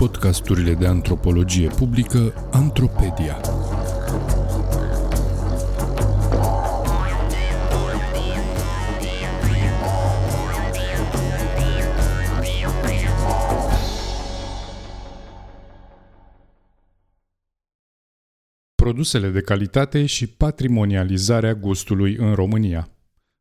podcasturile de antropologie publică Antropedia. Produsele de calitate și patrimonializarea gustului în România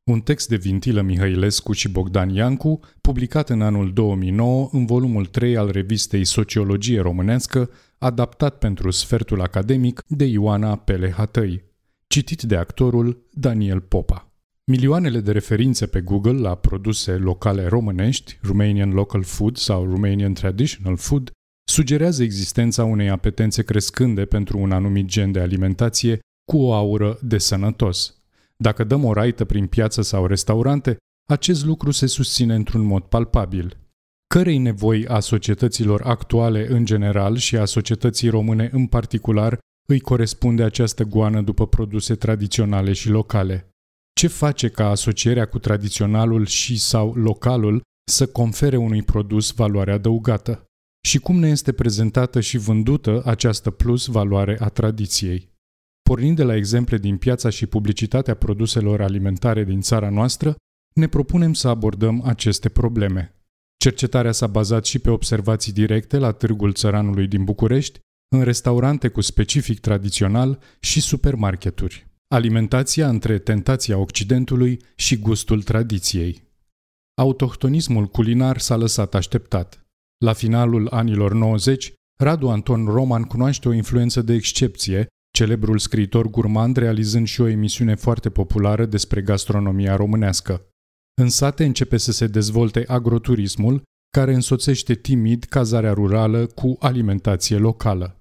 un text de Vintilă Mihailescu și Bogdan Iancu, publicat în anul 2009 în volumul 3 al revistei Sociologie Românească, adaptat pentru sfertul academic de Ioana Pele Hatăi, citit de actorul Daniel Popa. Milioanele de referințe pe Google la produse locale românești, Romanian Local Food sau Romanian Traditional Food, sugerează existența unei apetențe crescânde pentru un anumit gen de alimentație cu o aură de sănătos – dacă dăm o raită prin piață sau restaurante, acest lucru se susține într-un mod palpabil. Cărei nevoi a societăților actuale în general și a societății române în particular îi corespunde această goană după produse tradiționale și locale? Ce face ca asocierea cu tradiționalul și sau localul să confere unui produs valoare adăugată? Și cum ne este prezentată și vândută această plus valoare a tradiției? Pornind de la exemple din piața și publicitatea produselor alimentare din țara noastră, ne propunem să abordăm aceste probleme. Cercetarea s-a bazat și pe observații directe la Târgul Țăranului din București, în restaurante cu specific tradițional și supermarketuri. Alimentația între tentația Occidentului și gustul tradiției. Autohtonismul culinar s-a lăsat așteptat. La finalul anilor 90, Radu Anton Roman cunoaște o influență de excepție celebrul scriitor gurmand realizând și o emisiune foarte populară despre gastronomia românească. În sate începe să se dezvolte agroturismul, care însoțește timid cazarea rurală cu alimentație locală.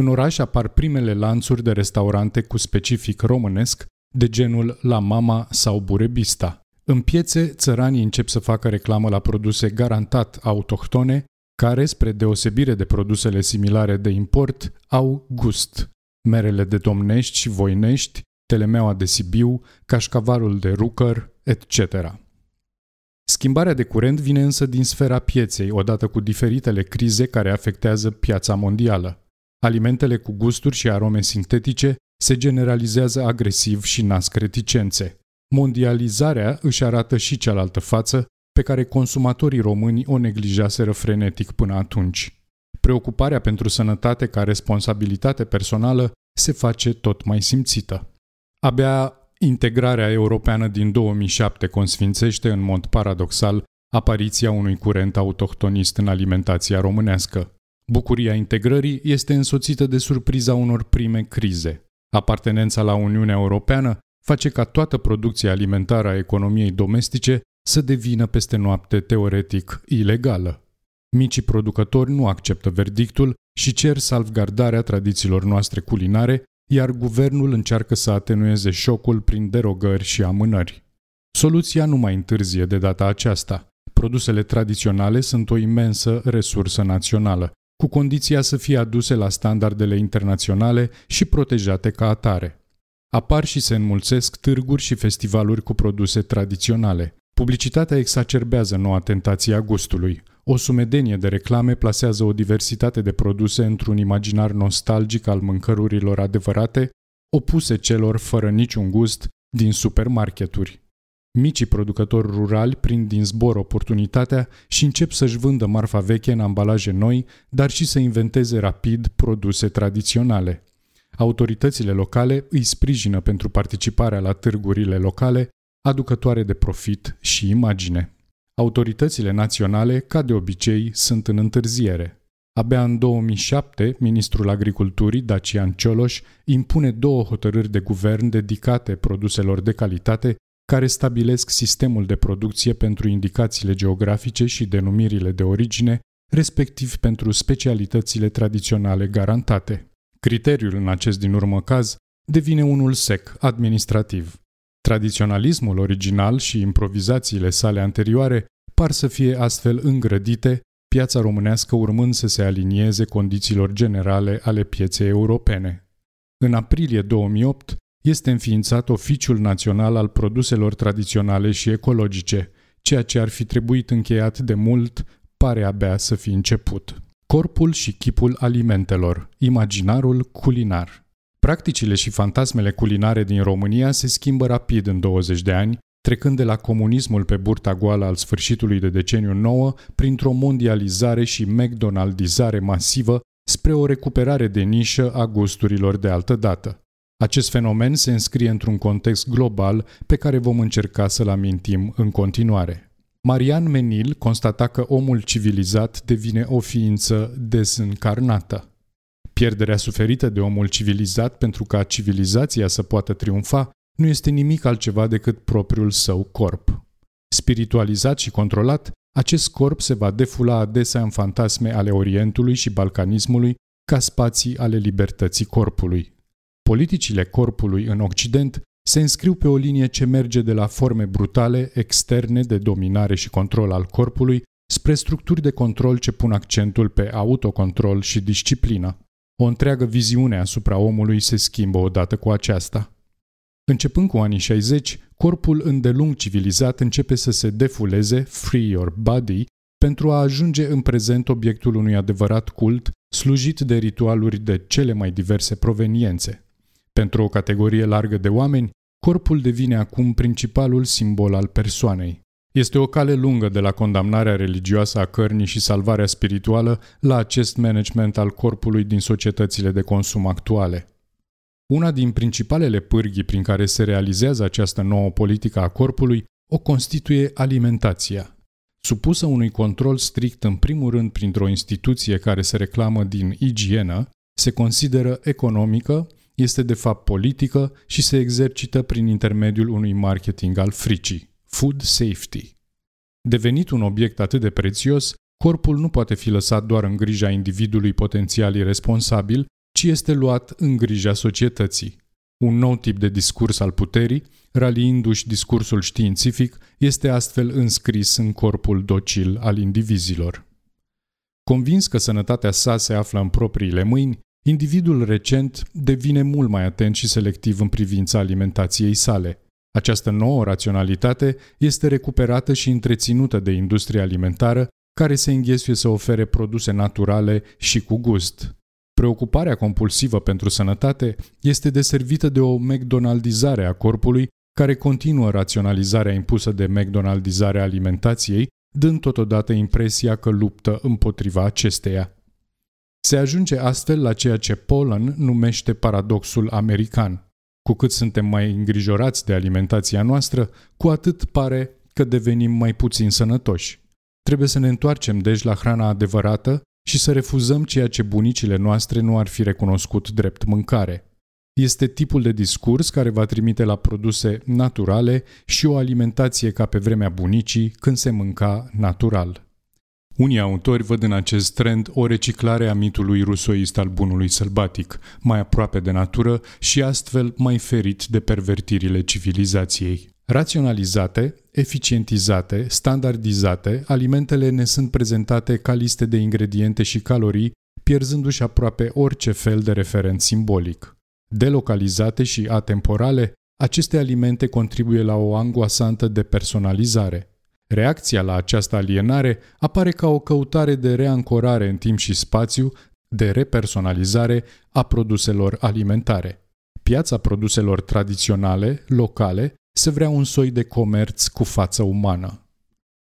În oraș apar primele lanțuri de restaurante cu specific românesc, de genul La Mama sau Burebista. În piețe, țăranii încep să facă reclamă la produse garantat autohtone, care, spre deosebire de produsele similare de import, au gust merele de domnești și voinești, telemeaua de Sibiu, cașcavarul de Rucăr, etc. Schimbarea de curent vine însă din sfera pieței, odată cu diferitele crize care afectează piața mondială. Alimentele cu gusturi și arome sintetice se generalizează agresiv și nasc reticențe. Mondializarea își arată și cealaltă față, pe care consumatorii români o neglijaseră frenetic până atunci preocuparea pentru sănătate ca responsabilitate personală se face tot mai simțită. Abia integrarea europeană din 2007 consfințește în mod paradoxal apariția unui curent autohtonist în alimentația românească. Bucuria integrării este însoțită de surpriza unor prime crize. Apartenența la Uniunea Europeană face ca toată producția alimentară a economiei domestice să devină peste noapte teoretic ilegală. Micii producători nu acceptă verdictul și cer salvgardarea tradițiilor noastre culinare, iar guvernul încearcă să atenueze șocul prin derogări și amânări. Soluția nu mai întârzie de data aceasta. Produsele tradiționale sunt o imensă resursă națională, cu condiția să fie aduse la standardele internaționale și protejate ca atare. Apar și se înmulțesc târguri și festivaluri cu produse tradiționale. Publicitatea exacerbează noua tentație a gustului. O sumedenie de reclame plasează o diversitate de produse într-un imaginar nostalgic al mâncărurilor adevărate, opuse celor fără niciun gust din supermarketuri. Micii producători rurali prind din zbor oportunitatea și încep să-și vândă marfa veche în ambalaje noi, dar și să inventeze rapid produse tradiționale. Autoritățile locale îi sprijină pentru participarea la târgurile locale, aducătoare de profit și imagine. Autoritățile naționale, ca de obicei, sunt în întârziere. Abia în 2007, ministrul agriculturii, Dacian Cioloș, impune două hotărâri de guvern dedicate produselor de calitate care stabilesc sistemul de producție pentru indicațiile geografice și denumirile de origine, respectiv pentru specialitățile tradiționale garantate. Criteriul în acest din urmă caz devine unul sec, administrativ. Tradiționalismul original și improvizațiile sale anterioare par să fie astfel îngrădite, piața românească urmând să se alinieze condițiilor generale ale pieței europene. În aprilie 2008 este înființat Oficiul Național al Produselor Tradiționale și Ecologice, ceea ce ar fi trebuit încheiat de mult pare abia să fi început. Corpul și chipul alimentelor, imaginarul culinar. Practicile și fantasmele culinare din România se schimbă rapid în 20 de ani, trecând de la comunismul pe burta goală al sfârșitului de deceniu nouă, printr-o mondializare și McDonaldizare masivă, spre o recuperare de nișă a gusturilor de altă dată. Acest fenomen se înscrie într-un context global pe care vom încerca să-l amintim în continuare. Marian Menil constata că omul civilizat devine o ființă dezîncarnată. Pierderea suferită de omul civilizat pentru ca civilizația să poată triumfa nu este nimic altceva decât propriul său corp. Spiritualizat și controlat, acest corp se va defula adesea în fantasme ale Orientului și Balcanismului ca spații ale libertății corpului. Politicile corpului în Occident se înscriu pe o linie ce merge de la forme brutale, externe de dominare și control al corpului, spre structuri de control ce pun accentul pe autocontrol și disciplină. O întreagă viziune asupra omului se schimbă odată cu aceasta. Începând cu anii 60, corpul îndelung civilizat începe să se defuleze, free your body, pentru a ajunge în prezent obiectul unui adevărat cult, slujit de ritualuri de cele mai diverse proveniențe. Pentru o categorie largă de oameni, corpul devine acum principalul simbol al persoanei. Este o cale lungă de la condamnarea religioasă a cărnii și salvarea spirituală la acest management al corpului din societățile de consum actuale. Una din principalele pârghii prin care se realizează această nouă politică a corpului o constituie alimentația. Supusă unui control strict în primul rând printr-o instituție care se reclamă din igienă, se consideră economică, este de fapt politică și se exercită prin intermediul unui marketing al fricii, food safety. Devenit un obiect atât de prețios, corpul nu poate fi lăsat doar în grija individului potențial irresponsabil, ci este luat în grija societății. Un nou tip de discurs al puterii, raliindu-și discursul științific, este astfel înscris în corpul docil al indivizilor. Convins că sănătatea sa se află în propriile mâini, individul recent devine mult mai atent și selectiv în privința alimentației sale. Această nouă raționalitate este recuperată și întreținută de industria alimentară, care se înghesuie să ofere produse naturale și cu gust. Preocuparea compulsivă pentru sănătate este deservită de o McDonaldizare a corpului care continuă raționalizarea impusă de McDonaldizarea alimentației, dând totodată impresia că luptă împotriva acesteia. Se ajunge astfel la ceea ce Polan numește paradoxul american. Cu cât suntem mai îngrijorați de alimentația noastră, cu atât pare că devenim mai puțin sănătoși. Trebuie să ne întoarcem deci la hrana adevărată și să refuzăm ceea ce bunicile noastre nu ar fi recunoscut drept mâncare. Este tipul de discurs care va trimite la produse naturale și o alimentație ca pe vremea bunicii când se mânca natural. Unii autori văd în acest trend o reciclare a mitului rusoist al bunului sălbatic, mai aproape de natură și astfel mai ferit de pervertirile civilizației. Raționalizate, eficientizate, standardizate, alimentele ne sunt prezentate ca liste de ingrediente și calorii, pierzându-și aproape orice fel de referent simbolic. Delocalizate și atemporale, aceste alimente contribuie la o angoasantă depersonalizare. Reacția la această alienare apare ca o căutare de reancorare în timp și spațiu, de repersonalizare a produselor alimentare. Piața produselor tradiționale, locale, se vrea un soi de comerț cu față umană.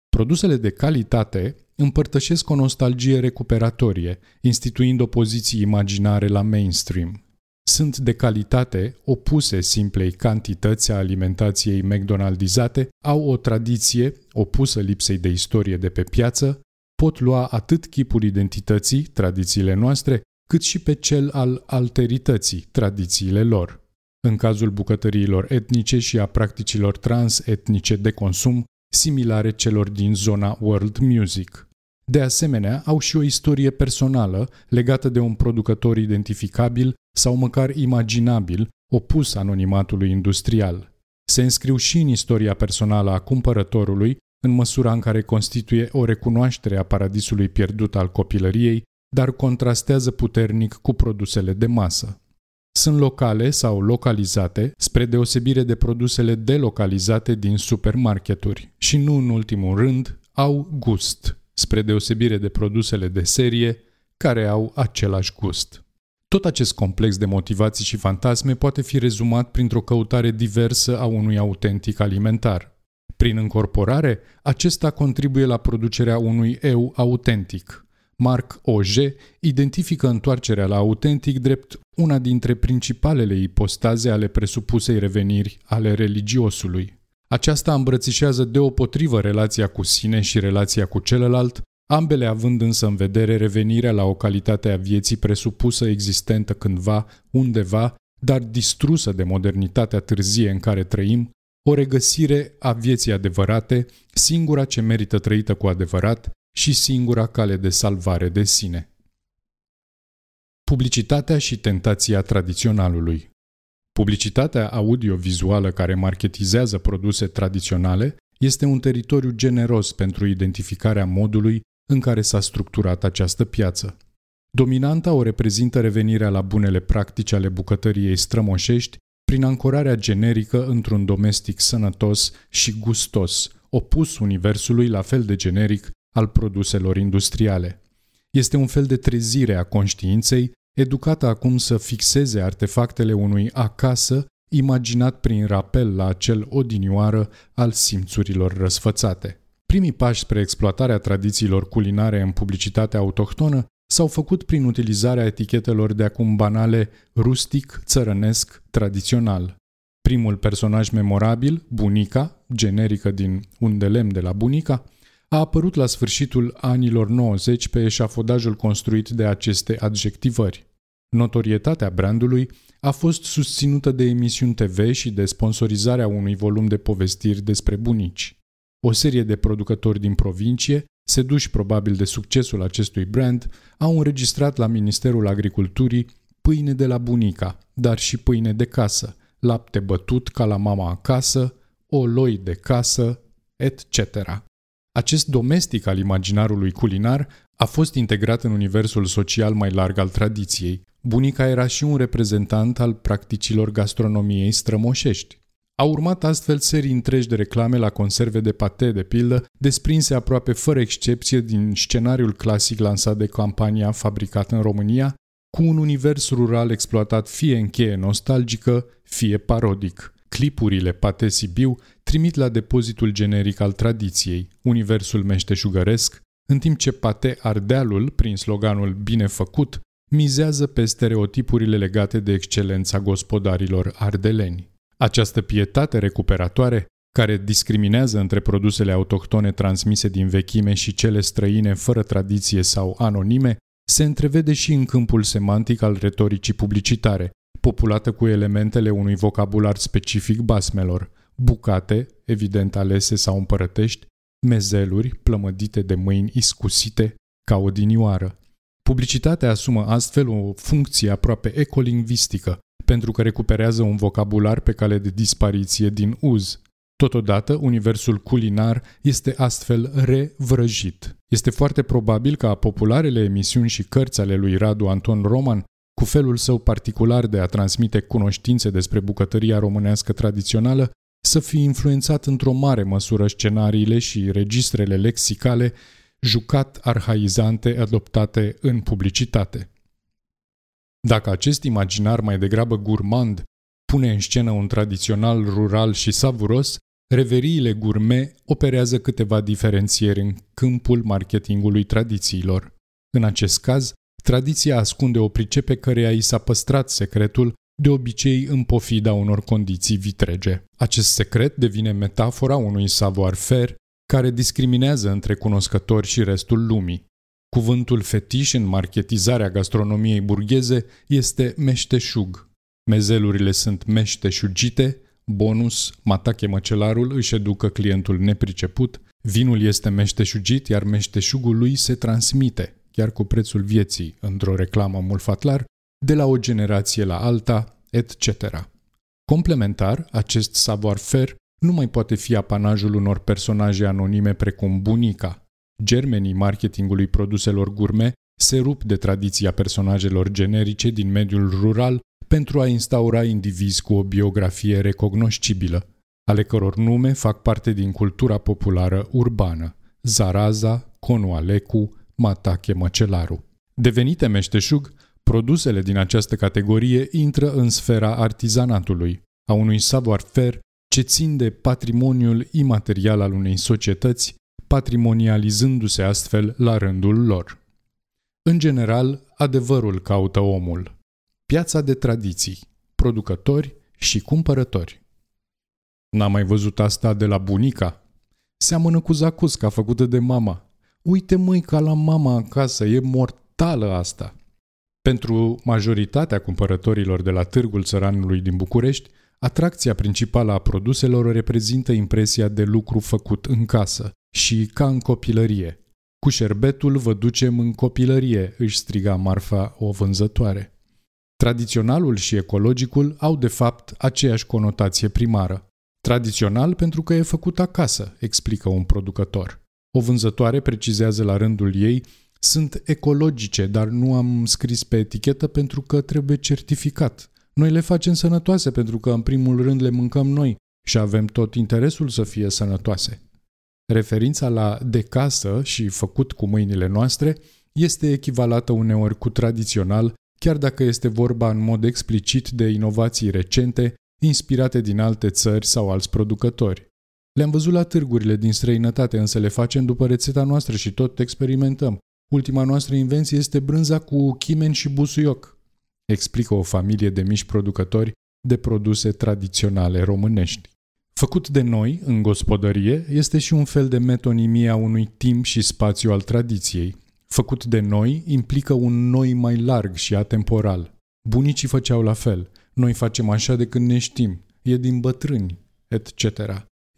Produsele de calitate împărtășesc o nostalgie recuperatorie, instituind o poziție imaginare la mainstream. Sunt de calitate, opuse simplei cantități a alimentației McDonaldizate, au o tradiție, opusă lipsei de istorie de pe piață, pot lua atât chipul identității, tradițiile noastre, cât și pe cel al alterității, tradițiile lor în cazul bucătăriilor etnice și a practicilor transetnice de consum, similare celor din zona world music. De asemenea, au și o istorie personală legată de un producător identificabil sau măcar imaginabil, opus anonimatului industrial. Se înscriu și în istoria personală a cumpărătorului, în măsura în care constituie o recunoaștere a paradisului pierdut al copilăriei, dar contrastează puternic cu produsele de masă sunt locale sau localizate, spre deosebire de produsele delocalizate din supermarketuri și nu în ultimul rând au gust, spre deosebire de produsele de serie care au același gust. Tot acest complex de motivații și fantasme poate fi rezumat printr-o căutare diversă a unui autentic alimentar. Prin încorporare, acesta contribuie la producerea unui eu autentic. Marc Auger identifică întoarcerea la autentic drept una dintre principalele ipostaze ale presupusei reveniri ale religiosului. Aceasta îmbrățișează deopotrivă relația cu sine și relația cu celălalt, ambele având însă în vedere revenirea la o calitate a vieții presupusă existentă cândva, undeva, dar distrusă de modernitatea târzie în care trăim, o regăsire a vieții adevărate, singura ce merită trăită cu adevărat și singura cale de salvare de sine. Publicitatea și tentația tradiționalului Publicitatea audiovizuală care marketizează produse tradiționale este un teritoriu generos pentru identificarea modului în care s-a structurat această piață. Dominanta o reprezintă revenirea la bunele practici ale bucătăriei strămoșești prin ancorarea generică într-un domestic sănătos și gustos, opus universului la fel de generic al produselor industriale. Este un fel de trezire a conștiinței, educată acum să fixeze artefactele unui acasă, imaginat prin rapel la acel odinioară al simțurilor răsfățate. Primii pași spre exploatarea tradițiilor culinare în publicitatea autohtonă s-au făcut prin utilizarea etichetelor de acum banale rustic, țărănesc, tradițional. Primul personaj memorabil, bunica, generică din un de lemn de la bunica, a apărut la sfârșitul anilor 90 pe eșafodajul construit de aceste adjectivări. Notorietatea brandului a fost susținută de emisiuni TV și de sponsorizarea unui volum de povestiri despre bunici. O serie de producători din provincie, seduși probabil de succesul acestui brand, au înregistrat la Ministerul Agriculturii pâine de la bunica, dar și pâine de casă, lapte bătut ca la mama acasă, oloi de casă, etc. Acest domestic al imaginarului culinar a fost integrat în universul social mai larg al tradiției. Bunica era și un reprezentant al practicilor gastronomiei strămoșești. Au urmat astfel serii întregi de reclame la conserve de pate, de pildă, desprinse aproape fără excepție din scenariul clasic lansat de campania fabricată în România, cu un univers rural exploatat fie în cheie nostalgică, fie parodic. Clipurile Pate Sibiu trimit la depozitul generic al tradiției, universul meșteșugăresc, în timp ce Pate Ardealul, prin sloganul Bine făcut, mizează pe stereotipurile legate de excelența gospodarilor ardeleni. Această pietate recuperatoare, care discriminează între produsele autohtone transmise din vechime și cele străine fără tradiție sau anonime, se întrevede și în câmpul semantic al retoricii publicitare, populată cu elementele unui vocabular specific basmelor, bucate, evident alese sau împărătești, mezeluri plămădite de mâini iscusite ca o dinioară. Publicitatea asumă astfel o funcție aproape ecolingvistică, pentru că recuperează un vocabular pe cale de dispariție din uz. Totodată, universul culinar este astfel revrăjit. Este foarte probabil ca popularele emisiuni și cărți ale lui Radu Anton Roman cu felul său particular de a transmite cunoștințe despre bucătăria românească tradițională, să fi influențat într-o mare măsură scenariile și registrele lexicale jucat arhaizante adoptate în publicitate. Dacă acest imaginar mai degrabă gurmand pune în scenă un tradițional rural și savuros, reveriile gourmet operează câteva diferențieri în câmpul marketingului tradițiilor. În acest caz, Tradiția ascunde o pricepe căreia i s-a păstrat secretul, de obicei în pofida unor condiții vitrege. Acest secret devine metafora unui savoir-faire care discriminează între cunoscători și restul lumii. Cuvântul fetiș în marketizarea gastronomiei burgheze este meșteșug. Mezelurile sunt meșteșugite, bonus, matache măcelarul își educă clientul nepriceput, vinul este meșteșugit, iar meșteșugul lui se transmite chiar cu prețul vieții într-o reclamă mulfatlar, de la o generație la alta, etc. Complementar, acest savoir-faire nu mai poate fi apanajul unor personaje anonime precum bunica. Germenii marketingului produselor gurme se rup de tradiția personajelor generice din mediul rural pentru a instaura indivizi cu o biografie recognoscibilă, ale căror nume fac parte din cultura populară urbană. Zaraza, Conualecu, Matache Măcelaru. Devenite meșteșug, produsele din această categorie intră în sfera artizanatului, a unui savoir-faire ce țin de patrimoniul imaterial al unei societăți, patrimonializându-se astfel la rândul lor. În general, adevărul caută omul. Piața de tradiții, producători și cumpărători. N-am mai văzut asta de la bunica. Seamănă cu zacusca făcută de mama. Uite măi ca la mama acasă, e mortală asta. Pentru majoritatea cumpărătorilor de la Târgul Țăranului din București, atracția principală a produselor reprezintă impresia de lucru făcut în casă și ca în copilărie. Cu șerbetul vă ducem în copilărie, își striga Marfa o vânzătoare. Tradiționalul și ecologicul au de fapt aceeași conotație primară. Tradițional pentru că e făcut acasă, explică un producător. O vânzătoare precizează la rândul ei, sunt ecologice, dar nu am scris pe etichetă pentru că trebuie certificat. Noi le facem sănătoase pentru că în primul rând le mâncăm noi și avem tot interesul să fie sănătoase. Referința la de casă și făcut cu mâinile noastre este echivalată uneori cu tradițional, chiar dacă este vorba în mod explicit de inovații recente, inspirate din alte țări sau alți producători. Le-am văzut la târgurile din străinătate, însă le facem după rețeta noastră și tot experimentăm. Ultima noastră invenție este brânza cu chimen și busuioc, explică o familie de mici producători de produse tradiționale românești. Făcut de noi, în gospodărie, este și un fel de metonimie a unui timp și spațiu al tradiției. Făcut de noi implică un noi mai larg și atemporal. Bunicii făceau la fel. Noi facem așa de când ne știm. E din bătrâni, etc.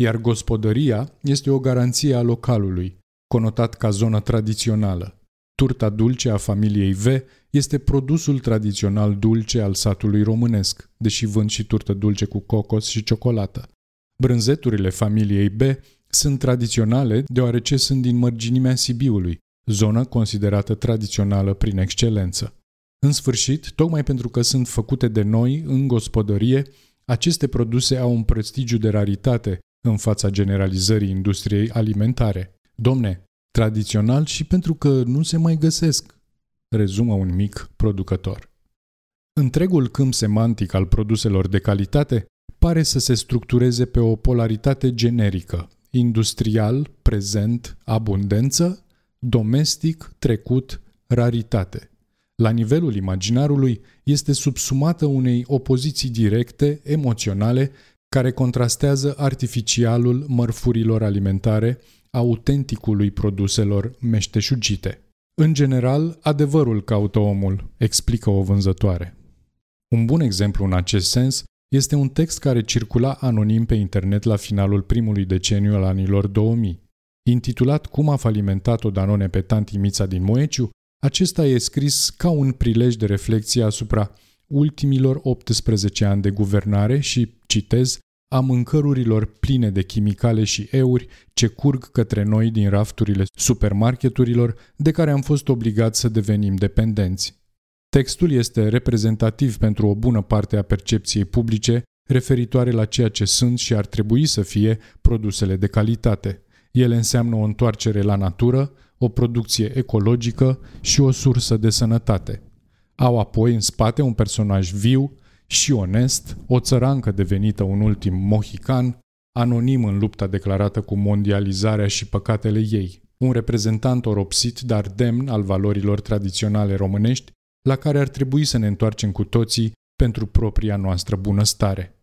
Iar gospodăria este o garanție a localului, conotat ca zonă tradițională. Turta dulce a familiei V este produsul tradițional dulce al satului românesc, deși vând și turtă dulce cu cocos și ciocolată. Brânzeturile familiei B sunt tradiționale deoarece sunt din mărginimea Sibiului, zonă considerată tradițională prin excelență. În sfârșit, tocmai pentru că sunt făcute de noi în gospodărie, aceste produse au un prestigiu de raritate în fața generalizării industriei alimentare. Domne, tradițional și pentru că nu se mai găsesc, rezumă un mic producător. Întregul câmp semantic al produselor de calitate pare să se structureze pe o polaritate generică, industrial, prezent, abundență, domestic, trecut, raritate. La nivelul imaginarului este subsumată unei opoziții directe, emoționale, care contrastează artificialul mărfurilor alimentare, autenticului produselor meșteșugite. În general, adevărul caută omul, explică o vânzătoare. Un bun exemplu în acest sens este un text care circula anonim pe internet la finalul primului deceniu al anilor 2000. Intitulat Cum a falimentat-o Danone pe tanti Mița din Moeciu, acesta e scris ca un prilej de reflexie asupra ultimilor 18 ani de guvernare și, citez, a mâncărurilor pline de chimicale și euri ce curg către noi din rafturile supermarketurilor de care am fost obligați să devenim dependenți. Textul este reprezentativ pentru o bună parte a percepției publice referitoare la ceea ce sunt și ar trebui să fie produsele de calitate. Ele înseamnă o întoarcere la natură, o producție ecologică și o sursă de sănătate. Au apoi în spate un personaj viu și onest, o țărancă devenită un ultim mohican, anonim în lupta declarată cu mondializarea și păcatele ei, un reprezentant oropsit, dar demn al valorilor tradiționale românești, la care ar trebui să ne întoarcem cu toții pentru propria noastră bunăstare.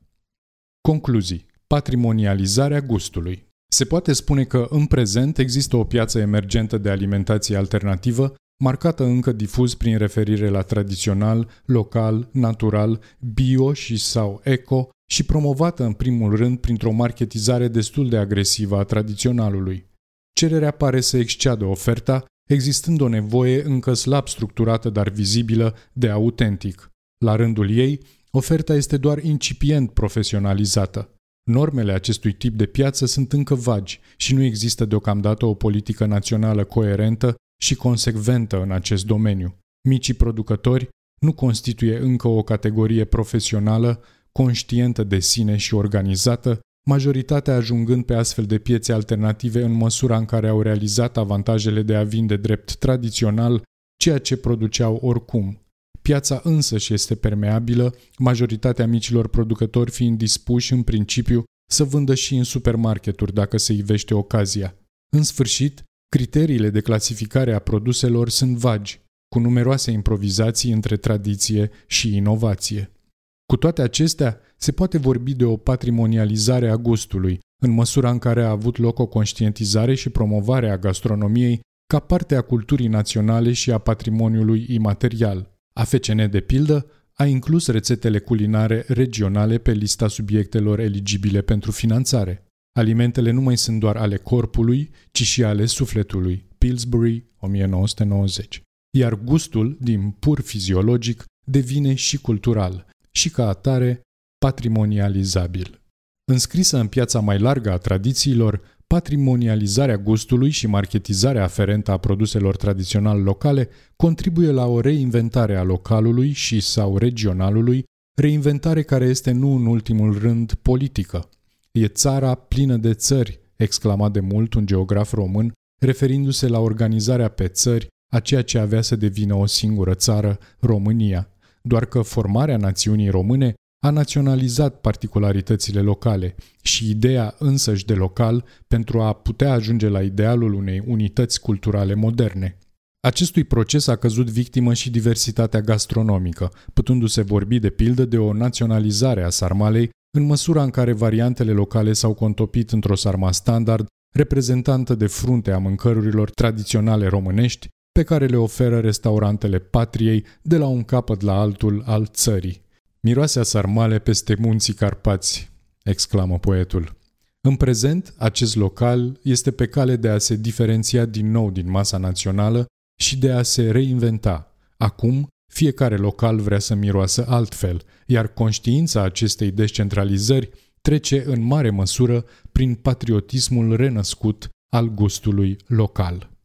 Concluzii. Patrimonializarea gustului. Se poate spune că în prezent există o piață emergentă de alimentație alternativă, marcată încă difuz prin referire la tradițional, local, natural, bio și sau eco și promovată în primul rând printr-o marketizare destul de agresivă a tradiționalului. Cererea pare să exceadă oferta, existând o nevoie încă slab structurată, dar vizibilă, de autentic. La rândul ei, oferta este doar incipient profesionalizată. Normele acestui tip de piață sunt încă vagi și nu există deocamdată o politică națională coerentă și consecventă în acest domeniu. Micii producători nu constituie încă o categorie profesională, conștientă de sine și organizată, majoritatea ajungând pe astfel de piețe alternative în măsura în care au realizat avantajele de a vinde drept tradițional ceea ce produceau oricum. Piața însăși este permeabilă, majoritatea micilor producători fiind dispuși în principiu să vândă și în supermarketuri dacă se ivește ocazia. În sfârșit, criteriile de clasificare a produselor sunt vagi, cu numeroase improvizații între tradiție și inovație. Cu toate acestea, se poate vorbi de o patrimonializare a gustului, în măsura în care a avut loc o conștientizare și promovare a gastronomiei ca parte a culturii naționale și a patrimoniului imaterial. AFCN, de pildă, a inclus rețetele culinare regionale pe lista subiectelor eligibile pentru finanțare. Alimentele nu mai sunt doar ale corpului, ci și ale sufletului. Pillsbury, 1990. Iar gustul, din pur fiziologic, devine și cultural și ca atare patrimonializabil. Înscrisă în piața mai largă a tradițiilor, patrimonializarea gustului și marketizarea aferentă a produselor tradițional locale contribuie la o reinventare a localului și sau regionalului, reinventare care este nu în ultimul rând politică. E țara plină de țări, exclama de mult un geograf român, referindu-se la organizarea pe țări a ceea ce avea să devină o singură țară, România. Doar că formarea națiunii române a naționalizat particularitățile locale și ideea însăși de local pentru a putea ajunge la idealul unei unități culturale moderne. Acestui proces a căzut victimă și diversitatea gastronomică, putându-se vorbi de pildă de o naționalizare a sarmalei în măsura în care variantele locale s-au contopit într-o sarma standard, reprezentantă de frunte a mâncărurilor tradiționale românești, pe care le oferă restaurantele patriei de la un capăt la altul al țării. Miroase a sarmale peste munții Carpați, exclamă poetul. În prezent, acest local este pe cale de a se diferenția din nou din masa națională și de a se reinventa. Acum, fiecare local vrea să miroasă altfel, iar conștiința acestei descentralizări trece în mare măsură prin patriotismul renăscut al gustului local.